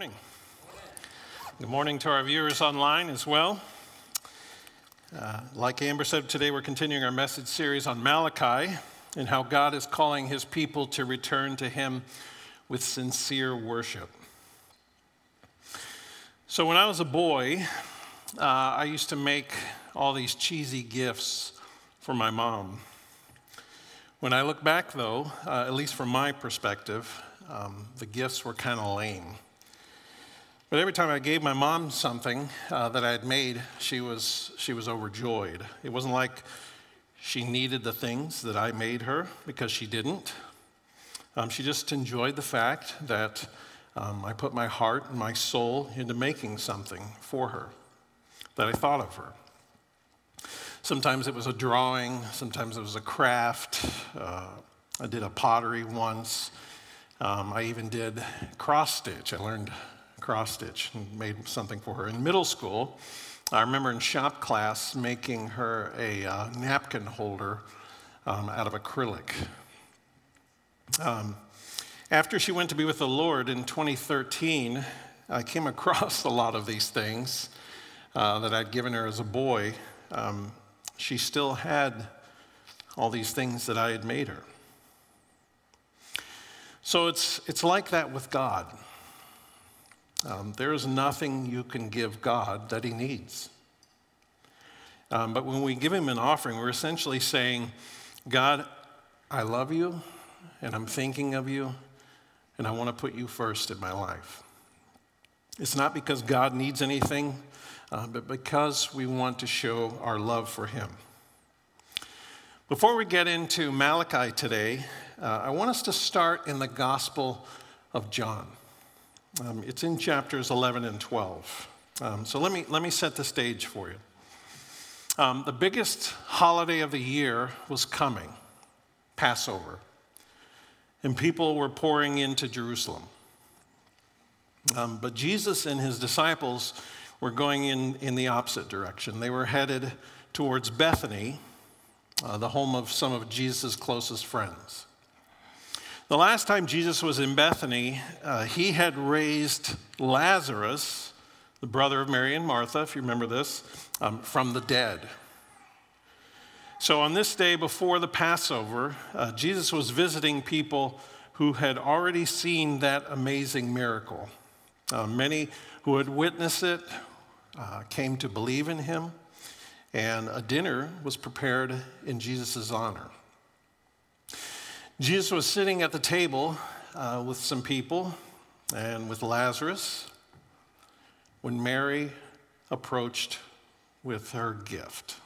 morning. Good morning to our viewers online as well. Uh, like Amber said, today we're continuing our message series on Malachi and how God is calling his people to return to him with sincere worship. So, when I was a boy, uh, I used to make all these cheesy gifts for my mom. When I look back, though, uh, at least from my perspective, um, the gifts were kind of lame. But every time I gave my mom something uh, that I had made, she was, she was overjoyed. It wasn't like she needed the things that I made her because she didn't. Um, she just enjoyed the fact that um, I put my heart and my soul into making something for her, that I thought of her. Sometimes it was a drawing, sometimes it was a craft. Uh, I did a pottery once. Um, I even did cross stitch. I learned cross stitch and made something for her. In middle school, I remember in shop class making her a uh, napkin holder um, out of acrylic. Um, after she went to be with the Lord in 2013, I came across a lot of these things uh, that I'd given her as a boy. Um, she still had all these things that I had made her. So it's, it's like that with God. Um, there is nothing you can give God that He needs. Um, but when we give Him an offering, we're essentially saying, God, I love you, and I'm thinking of you, and I want to put you first in my life. It's not because God needs anything, uh, but because we want to show our love for Him. Before we get into Malachi today, uh, I want us to start in the Gospel of John. Um, it's in chapters 11 and 12. Um, so let me, let me set the stage for you. Um, the biggest holiday of the year was coming Passover. And people were pouring into Jerusalem. Um, but Jesus and his disciples were going in, in the opposite direction. They were headed towards Bethany, uh, the home of some of Jesus' closest friends. The last time Jesus was in Bethany, uh, he had raised Lazarus, the brother of Mary and Martha, if you remember this, um, from the dead. So on this day before the Passover, uh, Jesus was visiting people who had already seen that amazing miracle. Uh, many who had witnessed it uh, came to believe in him, and a dinner was prepared in Jesus' honor. Jesus was sitting at the table uh, with some people and with Lazarus when Mary approached with her gift.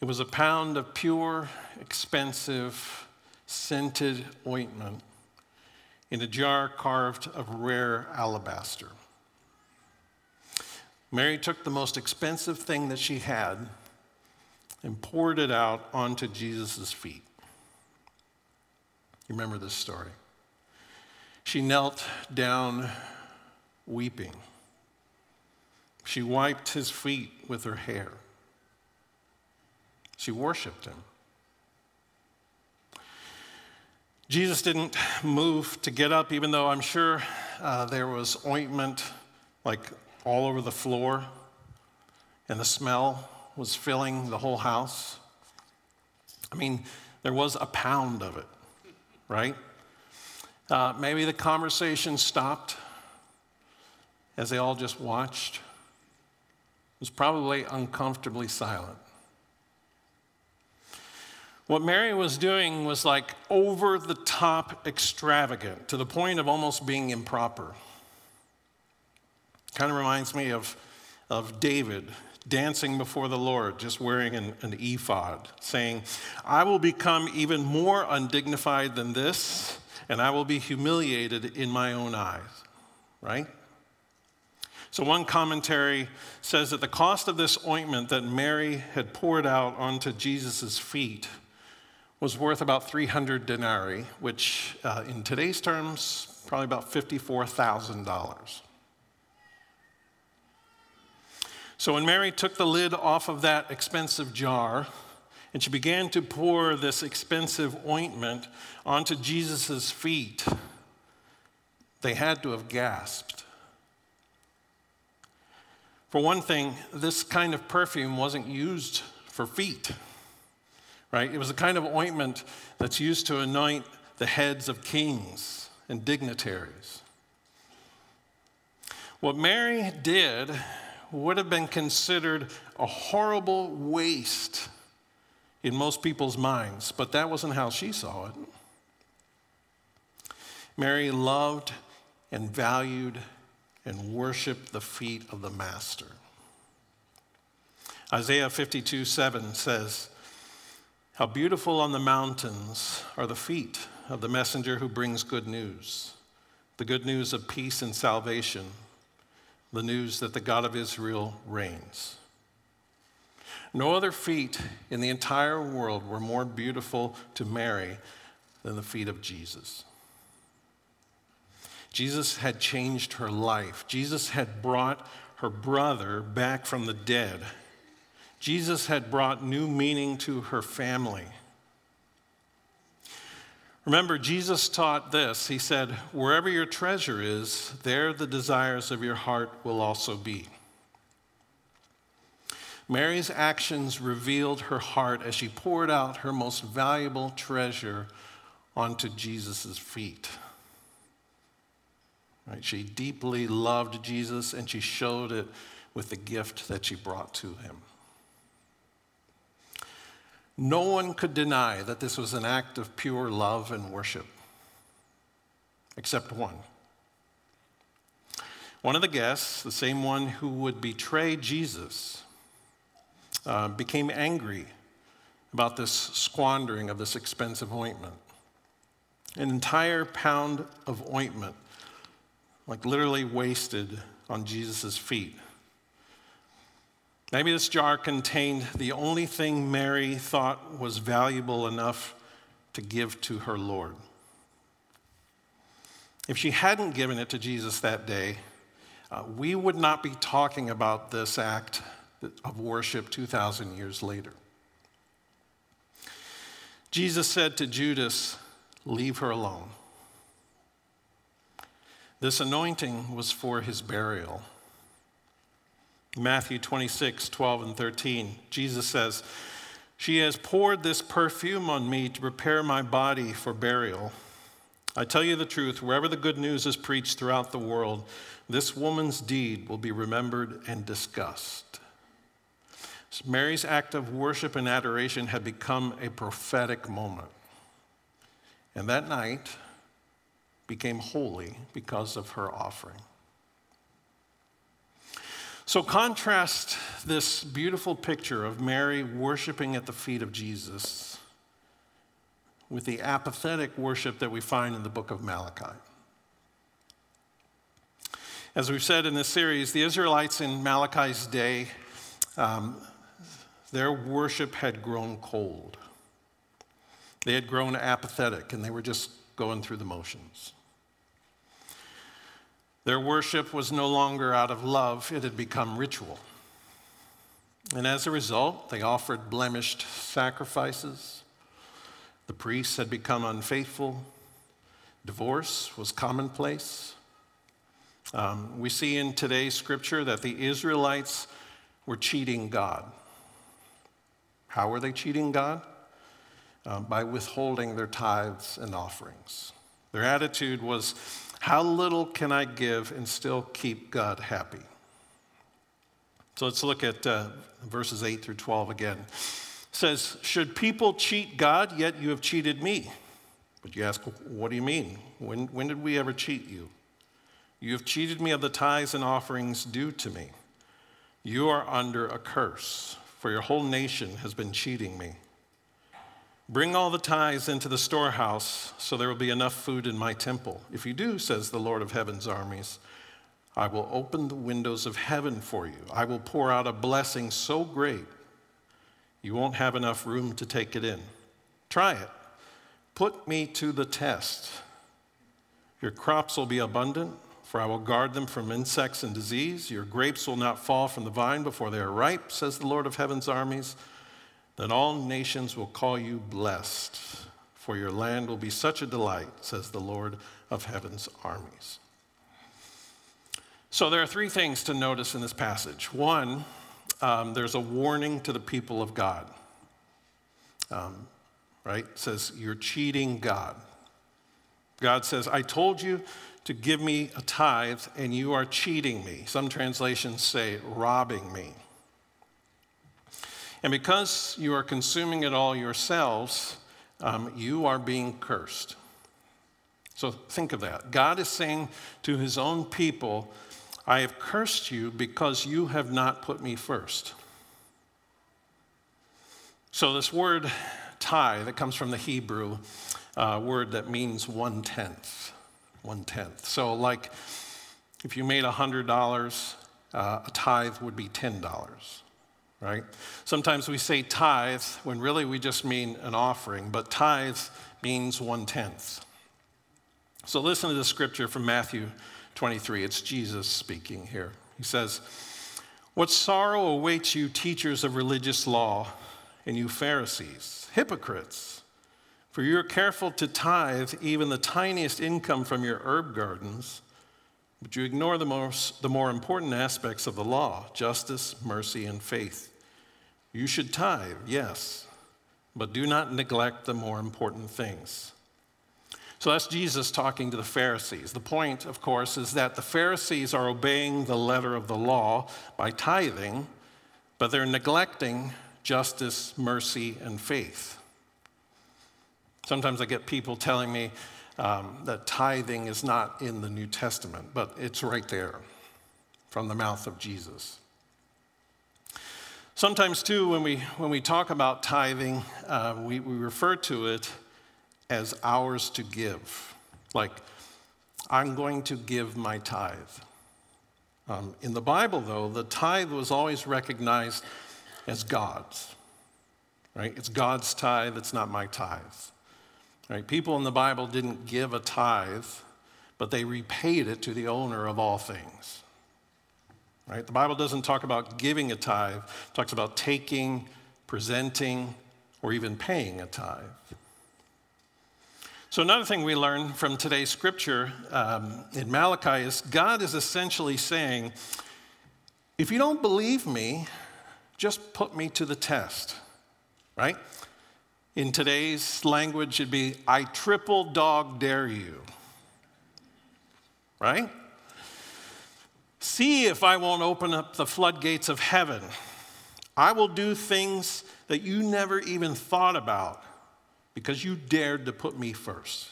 It was a pound of pure, expensive, scented ointment in a jar carved of rare alabaster. Mary took the most expensive thing that she had and poured it out onto Jesus' feet. You remember this story. She knelt down weeping. She wiped his feet with her hair. She worshiped him. Jesus didn't move to get up, even though I'm sure uh, there was ointment like all over the floor, and the smell was filling the whole house. I mean, there was a pound of it right? Uh, maybe the conversation stopped as they all just watched. It was probably uncomfortably silent. What Mary was doing was like over the top extravagant to the point of almost being improper. Kind of reminds me of, of David dancing before the Lord, just wearing an, an, ephod, saying, I will become even more undignified than this, and I will be humiliated in my own eyes. Right? So, one commentary says that the cost of this ointment that Mary had poured out onto Jesus' feet was worth about 300 denarii, which uh, in today's terms, probably about $54,000. So when Mary took the lid off of that expensive jar and she began to pour this expensive ointment onto Jesus' feet, they had to have gasped. For one thing, this kind of perfume wasn't used for feet, right? It was a kind of ointment that's used to anoint the heads of kings and dignitaries. What Mary did would have been considered a horrible waste in most people's minds, but that wasn't how she saw it. Mary loved and valued and worshiped the feet of the Master. Isaiah 52 7 says, How beautiful on the mountains are the feet of the messenger who brings good news, the good news of peace and salvation, the news that the God of Israel reigns. No other feet in the entire world were more beautiful to Mary than the feet of Jesus. Jesus had changed her life. Jesus had brought her brother back from the dead. Jesus had brought new meaning to her family. Remember, Jesus taught this. He said, Wherever your treasure is, there the desires of your heart will also be. Mary's actions revealed her heart as she poured out her most valuable treasure onto Jesus' feet. Right? She deeply loved Jesus and she showed it with the gift that she brought to him. No one could deny that this was an act of pure love and worship, except one. One of the guests, the same one who would betray Jesus, uh, became angry about this squandering of this expensive ointment. An entire pound of ointment like literally wasted on Jesus' feet. Maybe this jar contained the only thing Mary thought was valuable enough to give to her Lord. If she hadn't given it to Jesus that day, uh, we would not be talking about this act of worship 2,000 years later. Jesus said to Judas, Leave her alone. This anointing was for his burial. Matthew 26, 12, and 13, Jesus says, She has poured this perfume on me to prepare my body for burial. I tell you the truth, wherever the good news is preached throughout the world, this woman's deed will be remembered and discussed. Mary's act of worship and adoration had become a prophetic moment. And that night, became holy because of her offering. So, contrast this beautiful picture of Mary worshiping at the feet of Jesus with the apathetic worship that we find in the book of Malachi. As we've said in this series, the Israelites in Malachi's day, um, their worship had grown cold. They had grown apathetic and they were just going through the motions. Their worship was no longer out of love, it had become ritual. And as a result, they offered blemished sacrifices. The priests had become unfaithful. Divorce was commonplace. Um, we see in today's scripture that the Israelites were cheating God. How were they cheating God? Uh, by withholding their tithes and offerings. Their attitude was how little can I give and still keep God happy? So let's look at uh, verses 8 through 12 again. It says, Should people cheat God, yet you have cheated me? But you ask, What do you mean? When, when did we ever cheat you? You have cheated me of the tithes and offerings due to me. You are under a curse, for your whole nation has been cheating me. Bring all the tithes into the storehouse so there will be enough food in my temple. If you do, says the Lord of heaven's armies, I will open the windows of heaven for you. I will pour out a blessing so great you won't have enough room to take it in. Try it. Put me to the test. Your crops will be abundant, for I will guard them from insects and disease. Your grapes will not fall from the vine before they are ripe, says the Lord of heaven's armies. Then all nations will call you blessed, for your land will be such a delight, says the Lord of heaven's armies. So there are three things to notice in this passage. One, um, there's a warning to the people of God. Um, right? It says, You're cheating God. God says, I told you to give me a tithe, and you are cheating me. Some translations say, robbing me. And because you are consuming it all yourselves, um, you are being cursed. So think of that. God is saying to his own people, I have cursed you because you have not put me first. So, this word tithe, that comes from the Hebrew uh, word that means one tenth. One tenth. So, like if you made $100, uh, a tithe would be $10, right? Sometimes we say tithe when really we just mean an offering, but tithe means one tenth. So, listen to the scripture from Matthew 23. It's Jesus speaking here. He says, What sorrow awaits you, teachers of religious law, and you Pharisees, hypocrites! For you are careful to tithe even the tiniest income from your herb gardens, but you ignore the, most, the more important aspects of the law justice, mercy, and faith. You should tithe, yes, but do not neglect the more important things. So that's Jesus talking to the Pharisees. The point, of course, is that the Pharisees are obeying the letter of the law by tithing, but they're neglecting justice, mercy, and faith. Sometimes I get people telling me um, that tithing is not in the New Testament, but it's right there from the mouth of Jesus. Sometimes, too, when we, when we talk about tithing, uh, we, we refer to it as ours to give. Like, I'm going to give my tithe. Um, in the Bible, though, the tithe was always recognized as God's, right? It's God's tithe, it's not my tithe. Right? People in the Bible didn't give a tithe, but they repaid it to the owner of all things. Right? The Bible doesn't talk about giving a tithe, it talks about taking, presenting, or even paying a tithe. So, another thing we learn from today's scripture um, in Malachi is God is essentially saying, if you don't believe me, just put me to the test, right? In today's language, it'd be, I triple dog dare you. Right? See if I won't open up the floodgates of heaven. I will do things that you never even thought about because you dared to put me first.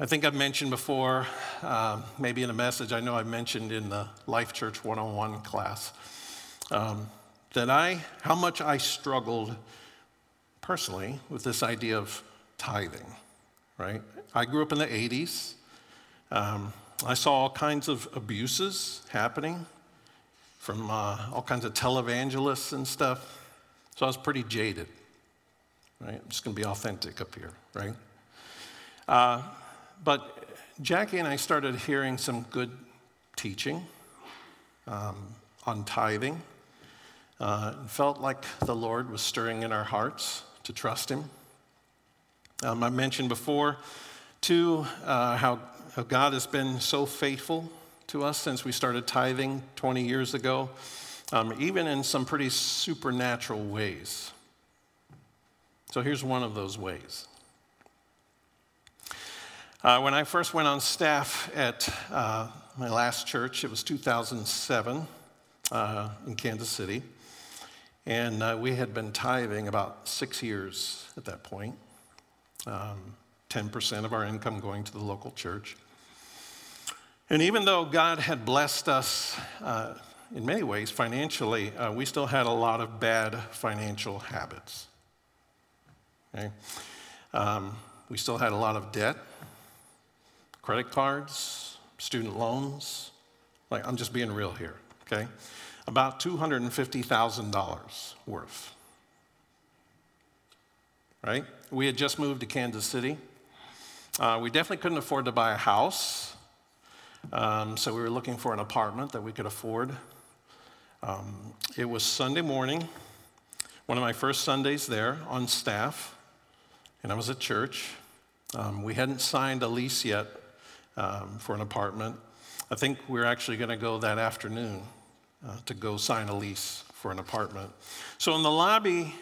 I think I've mentioned before, um, maybe in a message, I know I mentioned in the Life Church 101 class. Um, that I, how much I struggled personally with this idea of tithing, right? I grew up in the 80s. Um, I saw all kinds of abuses happening from uh, all kinds of televangelists and stuff. So I was pretty jaded, right? I'm just going to be authentic up here, right? Uh, but Jackie and I started hearing some good teaching um, on tithing. Uh, felt like the Lord was stirring in our hearts to trust Him. Um, I mentioned before, too, uh, how God has been so faithful to us since we started tithing 20 years ago, um, even in some pretty supernatural ways. So here's one of those ways. Uh, when I first went on staff at uh, my last church, it was 2007 uh, in Kansas City. And uh, we had been tithing about six years at that point, um, 10% of our income going to the local church. And even though God had blessed us uh, in many ways financially, uh, we still had a lot of bad financial habits. Okay? Um, we still had a lot of debt, credit cards, student loans. Like, I'm just being real here, okay? about $250,000 worth. Right? We had just moved to Kansas City. Uh, we definitely couldn't afford to buy a house, um, so we were looking for an apartment that we could afford. Um, it was Sunday morning, one of my first Sundays there on staff, and I was at church. Um, we hadn't signed a lease yet um, for an apartment. I think we're actually going to go that afternoon uh, to go sign a lease for an apartment. So in the lobby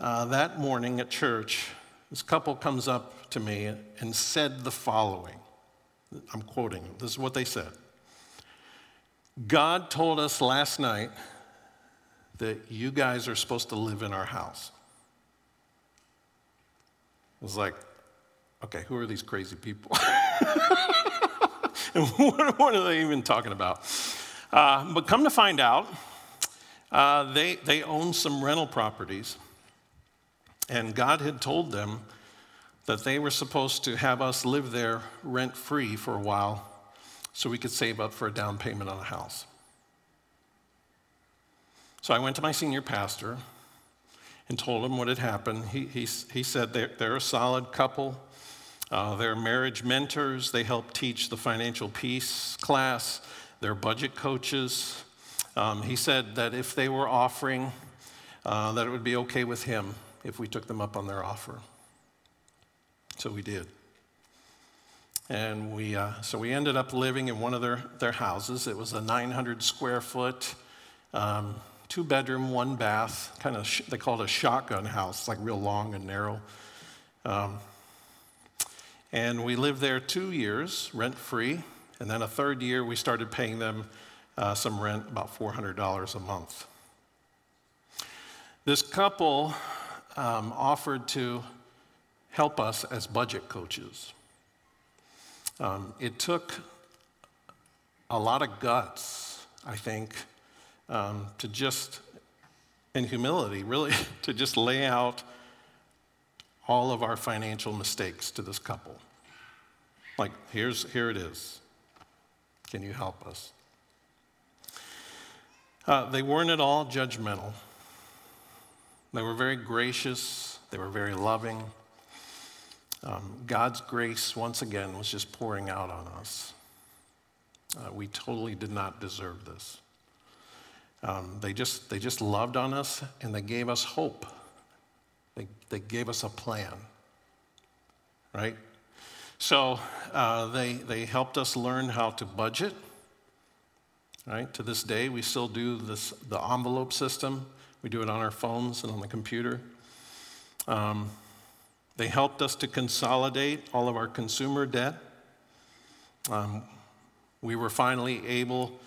uh, that morning at church, this couple comes up to me and said the following. I'm quoting, them. this is what they said. God told us last night that you guys are supposed to live in our house. I was like, okay, who are these crazy people? and what, what, are they even talking about? Uh, but come to find out, uh, they, they own some rental properties, and God had told them that they were supposed to have us live there rent free for a while so we could save up for a down payment on a house. So I went to my senior pastor and told him what had happened. He, he, he said they're, they're a solid couple. Uh, they're marriage mentors. They help teach the financial peace class. They're budget coaches. Um, he said that if they were offering, uh, that it would be okay with him if we took them up on their offer. So we did. And we, uh, so we ended up living in one of their, their houses. It was a 900 square foot, um, two bedroom, one bath, kind of, sh- they called it a shotgun house, like real long and narrow. Um, and we lived there two years, rent free. And then a third year, we started paying them uh, some rent, about $400 a month. This couple um, offered to help us as budget coaches. Um, it took a lot of guts, I think, um, to just, in humility, really, to just lay out all of our financial mistakes to this couple. Like, here's, here it is. Can you help us? Uh, they weren't at all judgmental. They were very gracious, they were very loving. Um, God's grace, once again, was just pouring out on us. Uh, we totally did not deserve this. Um, they, just, they just loved on us and they gave us hope. They, they gave us a plan, right? So uh, they, they helped us learn how to budget. Right? To this day, we still do this, the envelope system. We do it on our phones and on the computer. Um, they helped us to consolidate all of our consumer debt. Um, we were finally able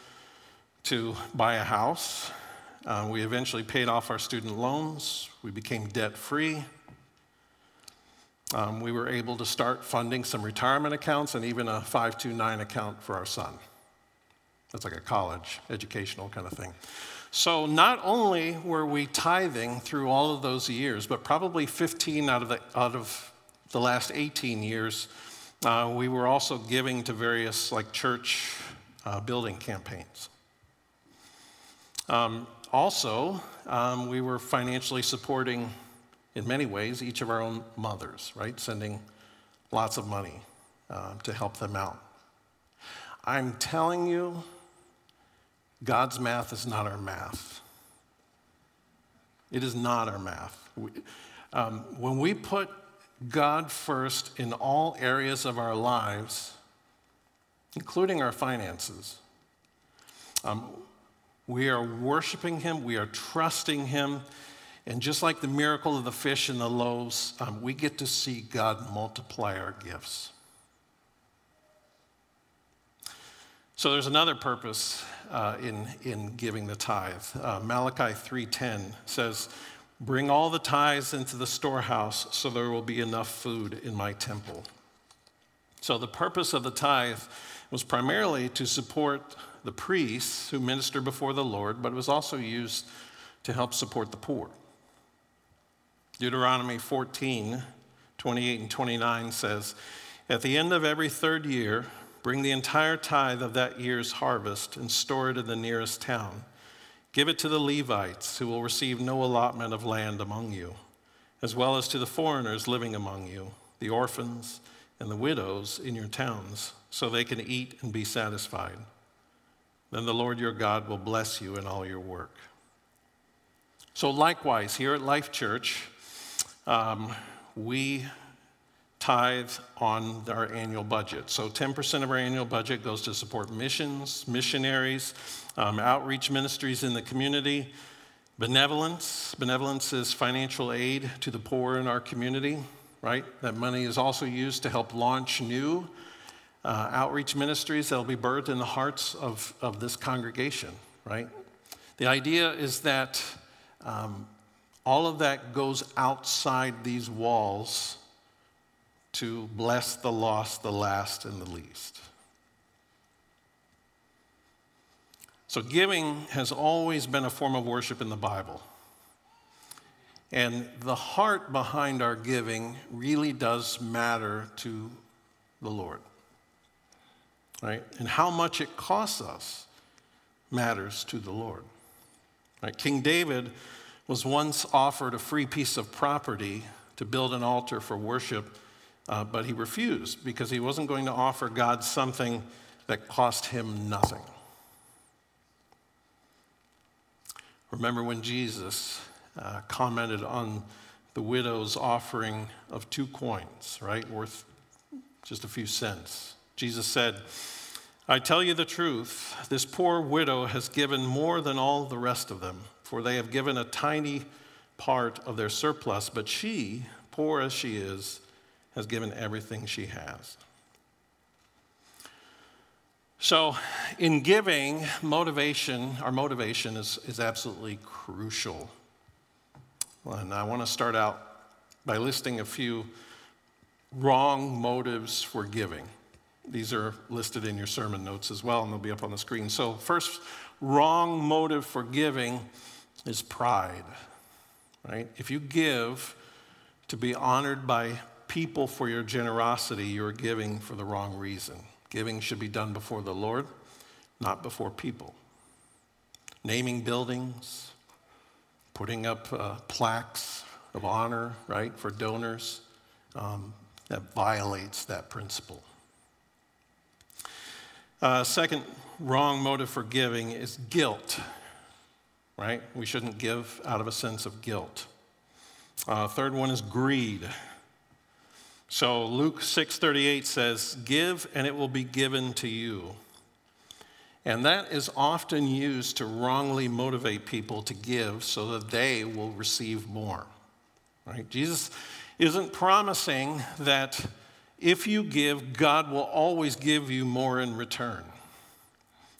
to buy a house. Uh, we eventually paid off our student loans. We became debt free. Um, we were able to start funding some retirement accounts and even a 529 account for our son. That's like a college, educational kind of thing. So not only were we tithing through all of those years, but probably 15 out of the, out of the last 18 years, uh, we were also giving to various like church uh, building campaigns. Um, also, um, we were financially supporting, in many ways, each of our own mothers, right? Sending lots of money uh, to help them out. I'm telling you, God's math is not our math. It is not our math. We, um, when we put God first in all areas of our lives, including our finances, um, we are worshiping Him, we are trusting Him, and just like the miracle of the fish and the loaves, um, we get to see God multiply our gifts. So there's another purpose uh, in, in giving the tithe. Uh, Malachi 3.10 says, Bring all the tithes into the storehouse so there will be enough food in my temple. So the purpose of the tithe was primarily to support the priests who minister before the Lord, but it was also used to help support the poor. Deuteronomy 14, 28 and 29 says, At the end of every third year, Bring the entire tithe of that year's harvest and store it in the nearest town. Give it to the Levites, who will receive no allotment of land among you, as well as to the foreigners living among you, the orphans and the widows in your towns, so they can eat and be satisfied. Then the Lord your God will bless you in all your work. So, likewise, here at Life Church, um, we tithe on our annual budget. So 10% of our annual budget goes to support missions, missionaries, um, outreach ministries in the community, benevolence. Benevolence is financial aid to the poor in our community, right? That money is also used to help launch new uh, outreach ministries that will be birthed in the hearts of, of this congregation, right? The idea is that um, all of that goes outside these walls to bless the lost, the last, and the least. So, giving has always been a form of worship in the Bible. And the heart behind our giving really does matter to the Lord. Right? And how much it costs us matters to the Lord. Right? King David was once offered a free piece of property to build an altar for worship uh, but he refused because he wasn't going to offer God something that cost him nothing. Remember when Jesus uh, commented on the widow's offering of two coins, right, worth just a few cents. Jesus said, I tell you the truth, this poor widow has given more than all the rest of them, for they have given a tiny part of their surplus, but she, poor as she is, has given everything she has. So, in giving, motivation, our motivation is, is absolutely crucial. And I want to start out by listing a few wrong motives for giving. These are listed in your sermon notes as well, and they'll be up on the screen. So, first, wrong motive for giving is pride, right? If you give to be honored by people for your generosity, you're giving for the wrong reason. Giving should be done before the Lord, not before people. Naming buildings, putting up uh, plaques of honor, right, for donors, um, that violates that principle. Uh, second wrong motive for giving is guilt, right? We shouldn't give out of a sense of guilt. Uh, third one is greed. So Luke 6:38 says, "Give and it will be given to you." And that is often used to wrongly motivate people to give so that they will receive more. Right? Jesus isn't promising that if you give, God will always give you more in return.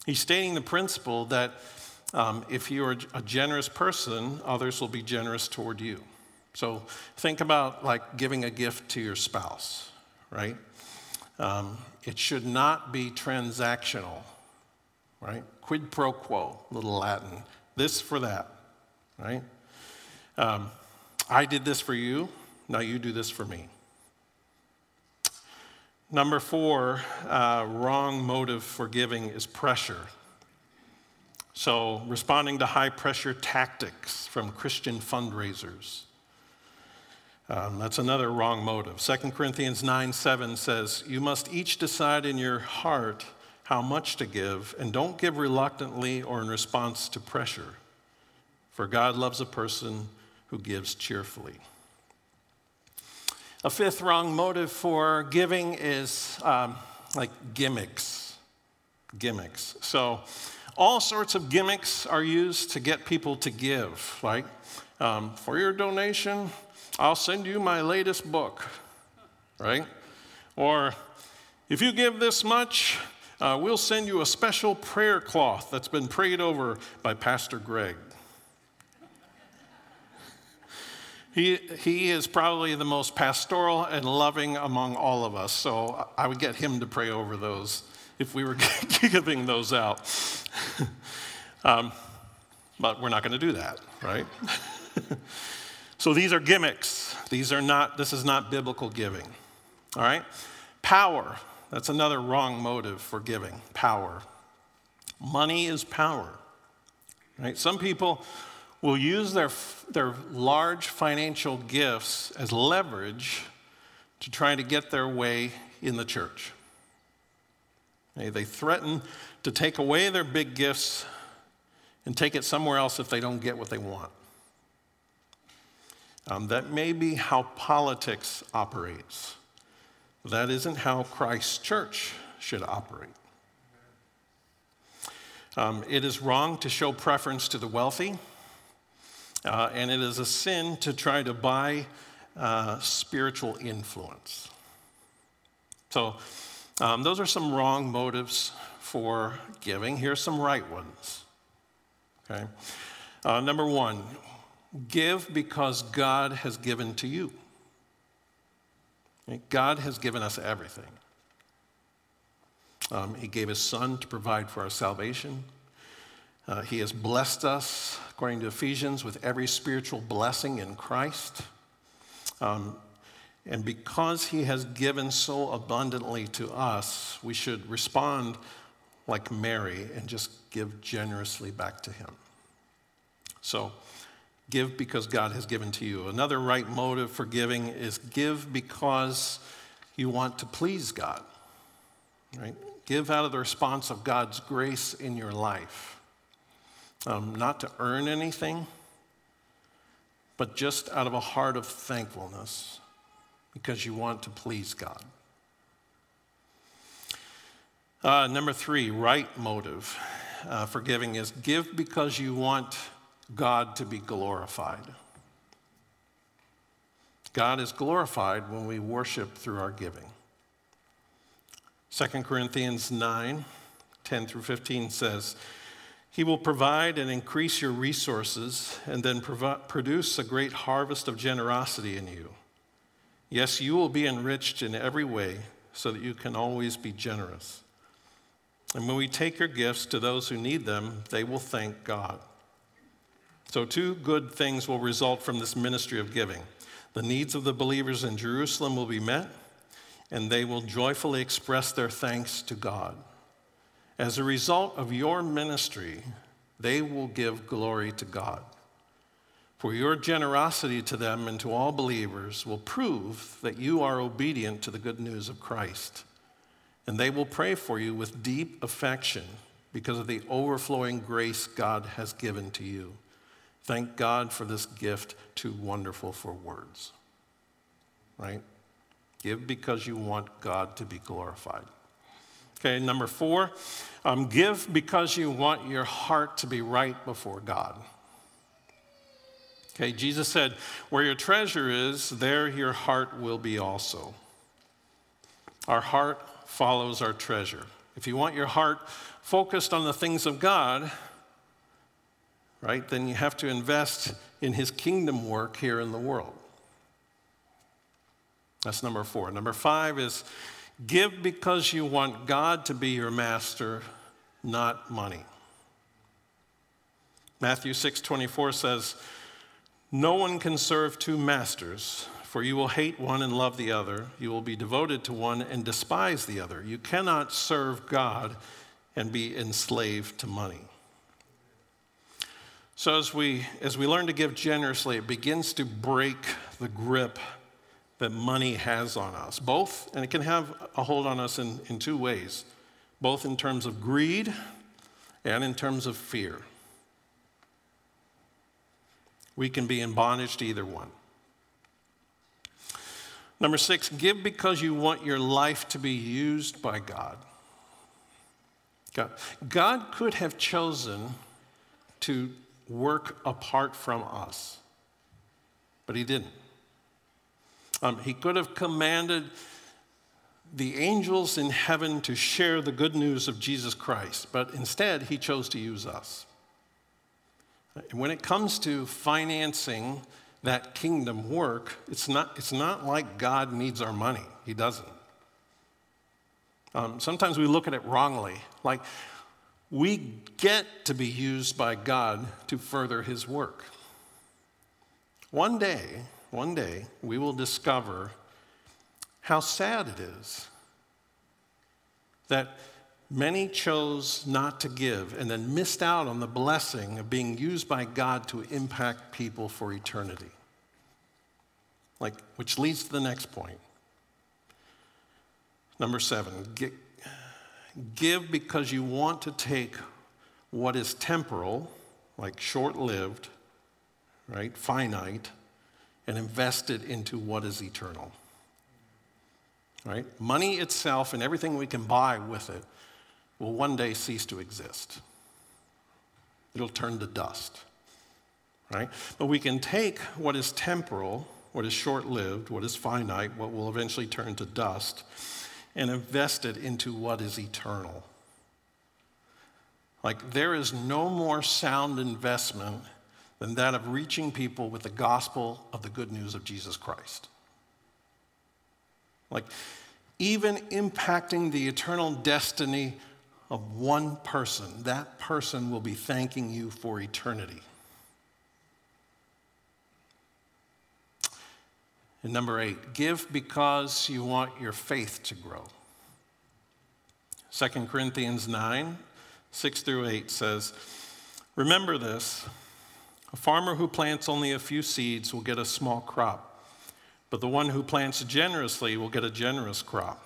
He's stating the principle that um, if you're a generous person, others will be generous toward you. So think about like giving a gift to your spouse, right? Um, it should not be transactional, right? Quid pro quo, little Latin. This for that, right? Um, I did this for you, now you do this for me. Number four, uh, wrong motive for giving is pressure. So, responding to high pressure tactics from Christian fundraisers. Um, that's another wrong motive. 2 Corinthians 9 7 says, You must each decide in your heart how much to give, and don't give reluctantly or in response to pressure. For God loves a person who gives cheerfully. A fifth wrong motive for giving is um, like gimmicks. Gimmicks. So, all sorts of gimmicks are used to get people to give. Like, um, for your donation, I'll send you my latest book, right? Or if you give this much, uh, we'll send you a special prayer cloth that's been prayed over by Pastor Greg. He, he is probably the most pastoral and loving among all of us, so I would get him to pray over those if we were giving those out. um, but we're not going to do that, right? So these are gimmicks. These are not, this is not biblical giving. All right? Power. That's another wrong motive for giving. Power. Money is power. Right? Some people will use their, their large financial gifts as leverage to try to get their way in the church. They threaten to take away their big gifts and take it somewhere else if they don't get what they want. Um, that may be how politics operates. That isn't how Christ's church should operate. Um, it is wrong to show preference to the wealthy, uh, and it is a sin to try to buy uh, spiritual influence. So, um, those are some wrong motives for giving. Here's some right ones. Okay. Uh, number one, give because God has given to you. God has given us everything. Um, he gave his son to provide for our salvation. Uh, he has blessed us, according to Ephesians, with every spiritual blessing in Christ. Um, and because he has given so abundantly to us, we should respond like Mary and just give generously back to him. So, give because God has given to you. Another right motive for giving is give because you want to please God. Right? Give out of the response of God's grace in your life. Um, not to earn anything, but just out of a heart of thankfulness because you want to please God. Uh, number three, right motive uh, for giving is give because you want God to be glorified. God is glorified when we worship through our giving. 2 Corinthians 9 10 through 15 says, He will provide and increase your resources and then provi- produce a great harvest of generosity in you. Yes, you will be enriched in every way so that you can always be generous. And when we take your gifts to those who need them, they will thank God. So, two good things will result from this ministry of giving. The needs of the believers in Jerusalem will be met, and they will joyfully express their thanks to God. As a result of your ministry, they will give glory to God. For your generosity to them and to all believers will prove that you are obedient to the good news of Christ. And they will pray for you with deep affection because of the overflowing grace God has given to you. Thank God for this gift, too wonderful for words. Right? Give because you want God to be glorified. Okay, number four, um, give because you want your heart to be right before God. Okay, Jesus said, Where your treasure is, there your heart will be also. Our heart follows our treasure. If you want your heart focused on the things of God, right, then you have to invest in his kingdom work here in the world. That's number four. Number five is give because you want God to be your master, not money. Matthew 6 24 says, No one can serve two masters, for you will hate one and love the other. You will be devoted to one and despise the other. You cannot serve God and be enslaved to money. So, as we, as we learn to give generously, it begins to break the grip that money has on us. Both, and it can have a hold on us in, in two ways both in terms of greed and in terms of fear. We can be in bondage to either one. Number six, give because you want your life to be used by God. God, God could have chosen to work apart from us, but He didn't. Um, he could have commanded the angels in heaven to share the good news of Jesus Christ, but instead, He chose to use us. When it comes to financing that kingdom work, it's not, it's not like God needs our money. He doesn't. Um, sometimes we look at it wrongly. Like, we get to be used by God to further His work. One day, one day, we will discover how sad it is that many chose not to give and then missed out on the blessing of being used by God to impact people for eternity. Like, which leads to the next point. Number seven, give because you want to take what is temporal, like short lived, right, finite, and invest it into what is eternal. right? Money itself and everything we can buy with it will one day cease to exist. It'll turn to dust, right? But we can take what is temporal, what is short lived, what is finite, what will eventually turn to dust, and invest it into what is eternal. Like, there is no more sound investment than that of reaching people with the gospel of the good news of Jesus Christ. Like, even impacting the eternal destiny of one person, that person will be thanking you for eternity. And number eight, give because you want your faith to grow. 2 Corinthians 9, 6 through 8 says, Remember this a farmer who plants only a few seeds will get a small crop, but the one who plants generously will get a generous crop.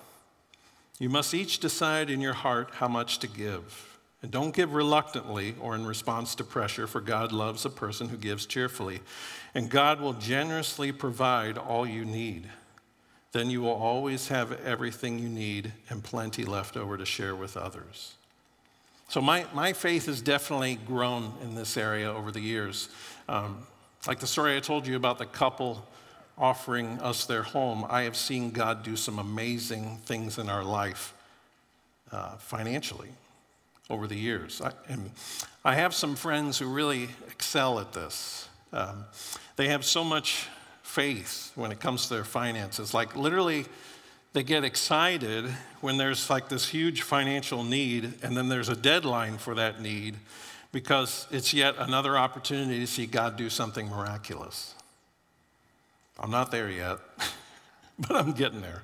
You must each decide in your heart how much to give. And don't give reluctantly or in response to pressure, for God loves a person who gives cheerfully. And God will generously provide all you need. Then you will always have everything you need and plenty left over to share with others. So, my, my faith has definitely grown in this area over the years. Um, like the story I told you about the couple offering us their home, I have seen God do some amazing things in our life uh, financially over the years. I, and I have some friends who really excel at this. Um, they have so much faith when it comes to their finances. Like, literally, they get excited when there's like this huge financial need and then there's a deadline for that need because it's yet another opportunity to see God do something miraculous. I'm not there yet, but I'm getting there.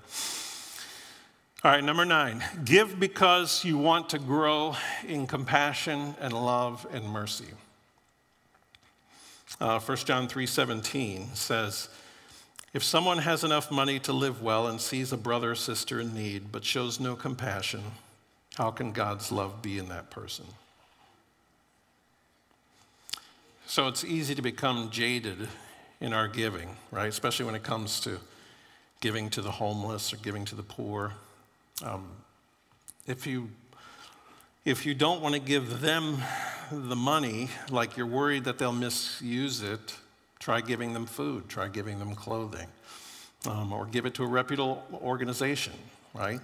All right, number nine, give because you want to grow in compassion and love and mercy. Uh, 1 John 3:17 says, if someone has enough money to live well and sees a brother or sister in need but shows no compassion, how can God's love be in that person? So it's easy to become jaded in our giving, right? Especially when it comes to giving to the homeless or giving to the poor. Um, if you if you don't want to give them the money, like you're worried that they'll misuse it, Try giving them food, try giving them clothing, um, or give it to a reputable organization, right?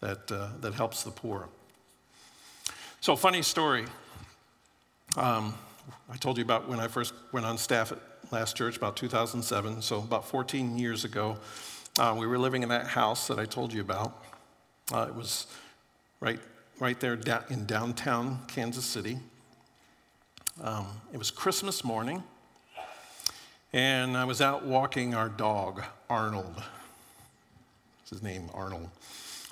That, uh, that helps the poor. So, funny story. Um, I told you about when I first went on staff at last church, about 2007. So, about 14 years ago, uh, we were living in that house that I told you about. Uh, it was right, right there in downtown Kansas City. Um, it was Christmas morning and I was out walking our dog, Arnold. That's his name, Arnold.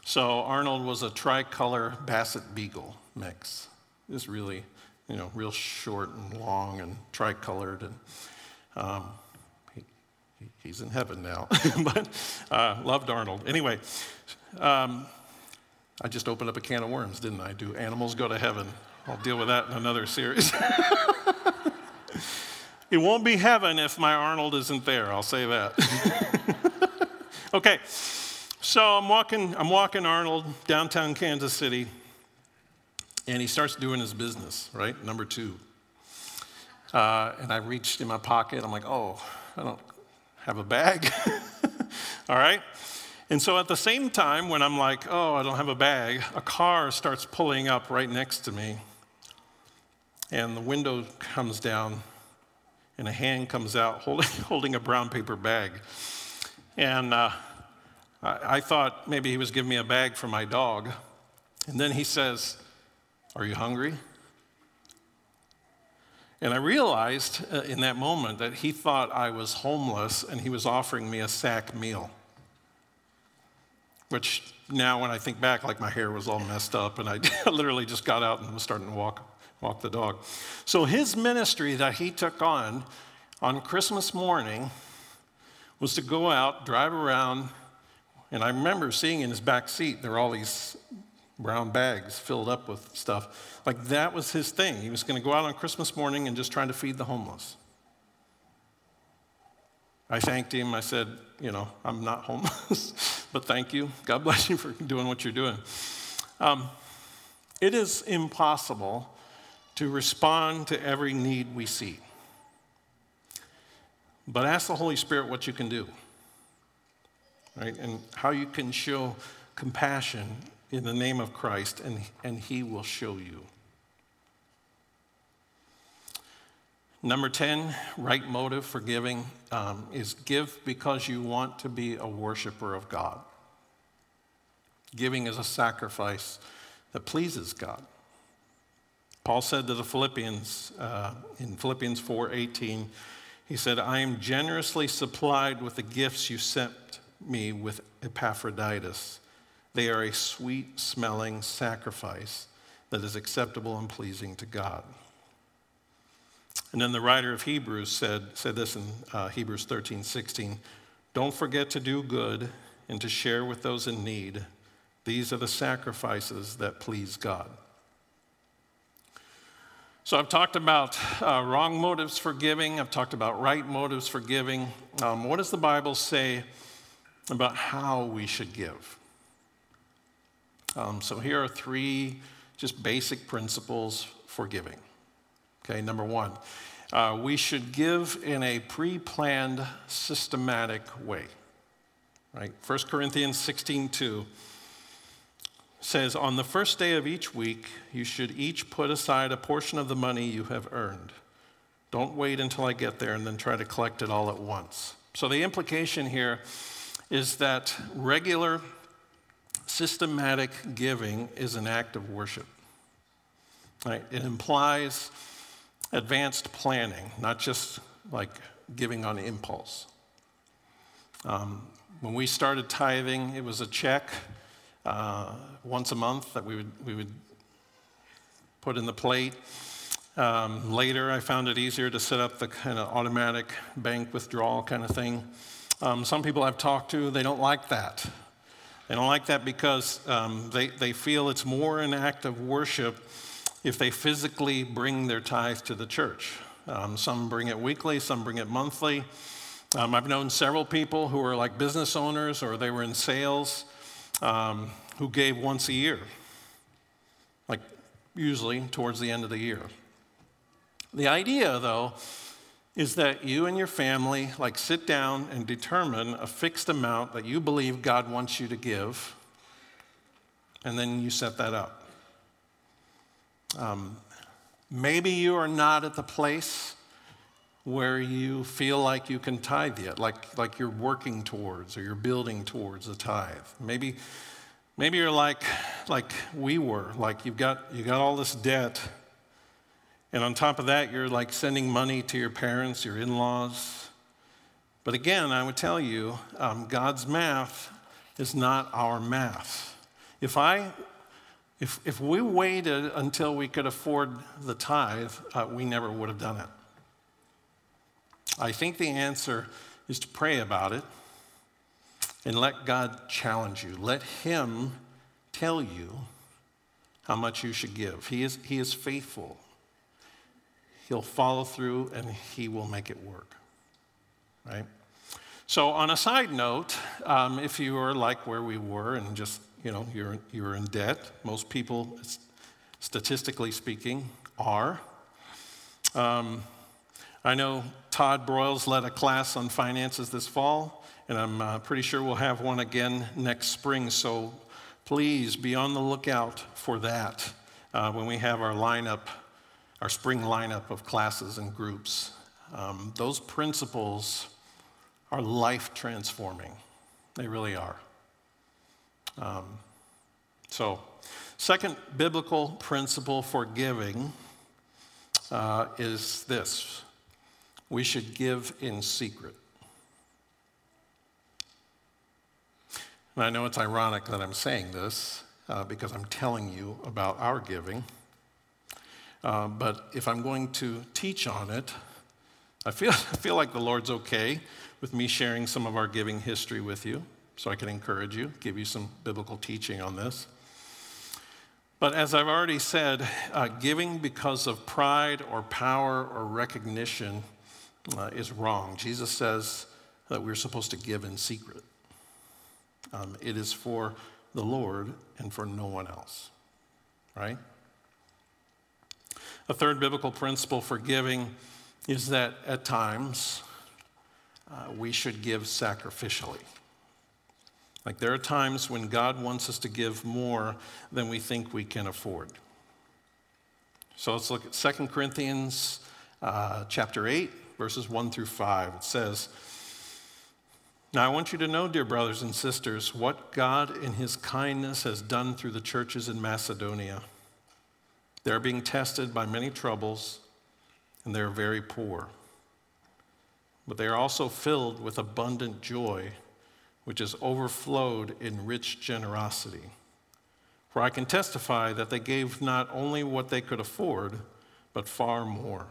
So Arnold was a tricolor Basset Beagle mix. Just really, you know, real short and long and tricolored. And um, he's in heaven now, but uh, loved Arnold. Anyway, um, I just opened up a can of worms, didn't I? Do animals go to heaven? I'll deal with that in another series. It won't be heaven if my Arnold isn't there, I'll say that. okay, so I'm walking, I'm walking Arnold downtown Kansas City, and he starts doing his business, right? Number two. Uh, and I reached in my pocket, I'm like, oh, I don't have a bag. All right? And so at the same time, when I'm like, oh, I don't have a bag, a car starts pulling up right next to me. And the window comes down, and a hand comes out holding, holding a brown paper bag. And uh, I, I thought maybe he was giving me a bag for my dog. And then he says, Are you hungry? And I realized uh, in that moment that he thought I was homeless and he was offering me a sack meal. Which now, when I think back, like my hair was all messed up and I literally just got out and was starting to walk walk the dog. So his ministry that he took on on Christmas morning was to go out, drive around, and I remember seeing in his back seat there were all these brown bags filled up with stuff. Like that was his thing. He was going to go out on Christmas morning and just trying to feed the homeless. I thanked him. I said, You know, I'm not homeless, but thank you. God bless you for doing what you're doing. Um, it is impossible to respond to every need we see. But ask the Holy Spirit what you can do, right? And how you can show compassion in the name of Christ, and, and He will show you. Number 10, right motive for giving um, is give because you want to be a worshiper of God. Giving is a sacrifice that pleases God. Paul said to the Philippians uh, in Philippians 4:18, he said, "I am generously supplied with the gifts you sent me with Epaphroditus. They are a sweet-smelling sacrifice that is acceptable and pleasing to God." And then the writer of Hebrews said, said this in uh, Hebrews 13, 16 Don't forget to do good and to share with those in need. These are the sacrifices that please God. So I've talked about uh, wrong motives for giving, I've talked about right motives for giving. Um, what does the Bible say about how we should give? Um, so here are three just basic principles for giving. Okay, number one, uh, we should give in a pre planned, systematic way. Right? 1 Corinthians 16 2 says, On the first day of each week, you should each put aside a portion of the money you have earned. Don't wait until I get there and then try to collect it all at once. So the implication here is that regular, systematic giving is an act of worship. Right? It implies advanced planning, not just like giving on impulse. Um, when we started tithing, it was a check uh, once a month that we would, we would put in the plate. Um, later, I found it easier to set up the kind of automatic bank withdrawal kind of thing. Um, some people I've talked to, they don't like that. They don't like that because um, they, they feel it's more an act of worship if they physically bring their tithe to the church. Um, some bring it weekly, some bring it monthly. Um, I've known several people who are like business owners or they were in sales um, who gave once a year, like usually towards the end of the year. The idea, though, is that you and your family like sit down and determine a fixed amount that you believe God wants you to give, and then you set that up. Um, maybe you are not at the place where you feel like you can tithe yet, like, like you're working towards or you're building towards a tithe. Maybe, maybe you're like, like we were, like you've got, you got all this debt, and on top of that, you're like sending money to your parents, your in laws. But again, I would tell you, um, God's math is not our math. If I if, if we waited until we could afford the tithe, uh, we never would have done it. I think the answer is to pray about it and let God challenge you. Let Him tell you how much you should give. He is, he is faithful. He'll follow through and He will make it work. Right? So, on a side note, um, if you are like where we were and just you know, you're, you're in debt. Most people, statistically speaking, are. Um, I know Todd Broyles led a class on finances this fall, and I'm uh, pretty sure we'll have one again next spring. So please be on the lookout for that uh, when we have our lineup, our spring lineup of classes and groups. Um, those principles are life transforming, they really are. Um, so, second biblical principle for giving uh, is this we should give in secret. And I know it's ironic that I'm saying this uh, because I'm telling you about our giving. Uh, but if I'm going to teach on it, I feel, I feel like the Lord's okay with me sharing some of our giving history with you so I can encourage you, give you some biblical teaching on this. But as I've already said, uh, giving because of pride or power or recognition uh, is wrong. Jesus says that we're supposed to give in secret. Um, it is for the Lord and for no one else, right? A third biblical principle for giving is that at times uh, we should give sacrificially. Like there are times when God wants us to give more than we think we can afford. So let's look at 2 Corinthians uh, chapter 8, verses 1 through 5. It says, Now I want you to know, dear brothers and sisters, what God in his kindness has done through the churches in Macedonia. They are being tested by many troubles, and they are very poor. But they are also filled with abundant joy, which has overflowed in rich generosity. For I can testify that they gave not only what they could afford, but far more.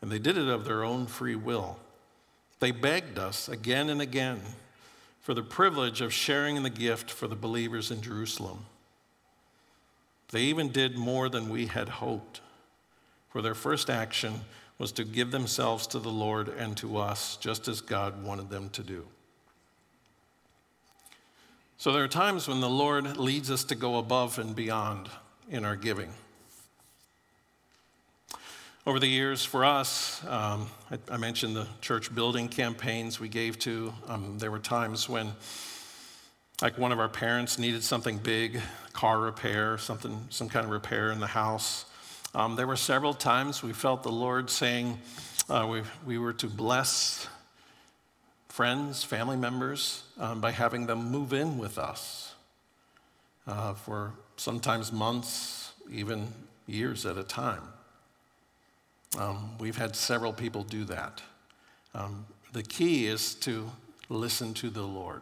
And they did it of their own free will. They begged us again and again for the privilege of sharing in the gift for the believers in Jerusalem. They even did more than we had hoped, for their first action was to give themselves to the Lord and to us, just as God wanted them to do. So there are times when the Lord leads us to go above and beyond in our giving. Over the years, for us, um, I, I, mentioned the church building campaigns we gave to. Um, there were times when, like, one of our parents needed something big, car repair, something, some kind of repair in the house. Um, there were several times we felt the Lord saying uh, we, we were to bless friends, family members, um, by having them move in with us uh, for sometimes months, even years at a time. Um, we've had several people do that. Um, the key is to listen to the Lord,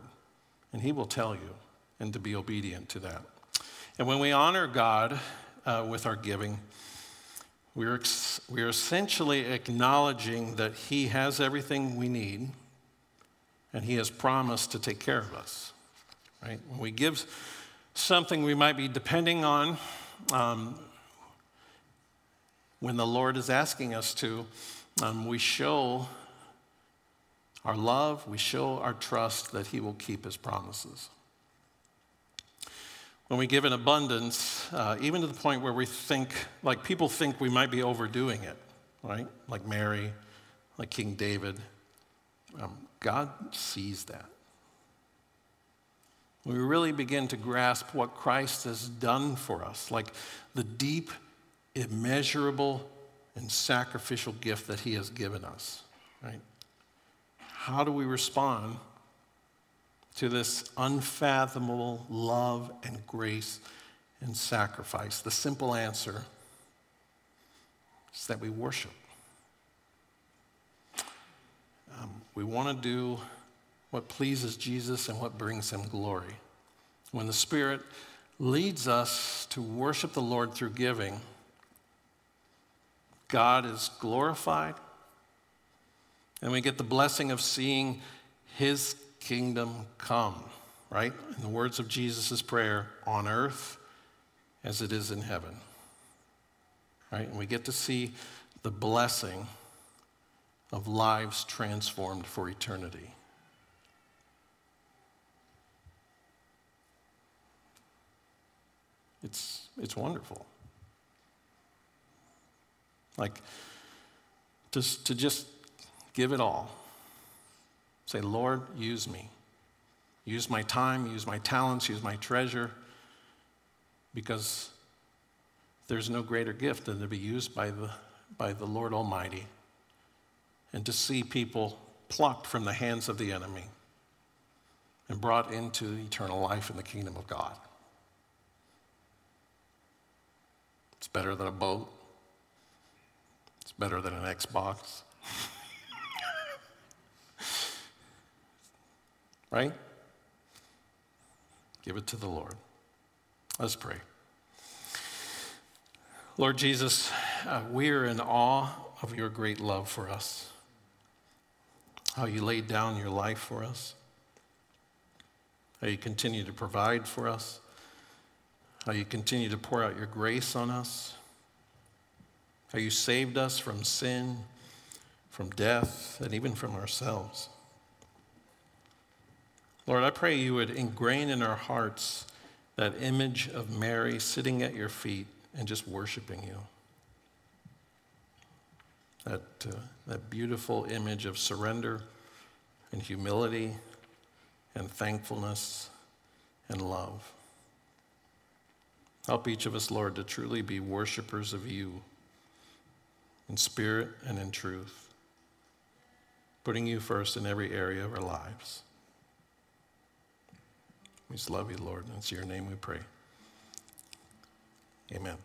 and He will tell you, and to be obedient to that. And when we honor God uh, with our giving, we're, ex- we're essentially acknowledging that He has everything we need and He has promised to take care of us. Right? When we give something we might be depending on, um, when the Lord is asking us to, um, we show our love, we show our trust that He will keep His promises. When we give in abundance, uh, even to the point where we think, like people think we might be overdoing it, right? Like Mary, like King David. Um, God sees that. We really begin to grasp what Christ has done for us, like the deep, immeasurable, and sacrificial gift that He has given us, right? How do we respond to this unfathomable love and grace and sacrifice? The simple answer is that we worship. Um, we want to do what pleases Jesus and what brings him glory. When the Spirit leads us to worship the Lord through giving, God is glorified, and we get the blessing of seeing his kingdom come, right? In the words of Jesus' prayer, on earth as it is in heaven. Right? And we get to see the blessing of lives transformed for eternity. It's, it's wonderful. Like, just to just give it all. Say, Lord, use me. Use my time, use my talents, use my treasure, because there's no greater gift than to be used by the, by the Lord Almighty and to see people plucked from the hands of the enemy and brought into eternal life in the kingdom of God. It's better than a boat. It's better than an Xbox. Right? Give it to the Lord. Let's pray. Lord Jesus, uh, we are in awe of your great love for us how you laid down your life for us, how you continue to provide for us, how you continue to pour out your grace on us, how you saved us from sin, from death, and even from ourselves. Lord, I pray you would ingrain in our hearts that image of Mary sitting at your feet and just worshiping you. That, uh, that beautiful image of surrender and humility and thankfulness and love. Help each of us, Lord, to truly be worshipers of you in spirit and in truth, putting you first in every area of our lives. We just love you, Lord, and it's your name we pray. Amen.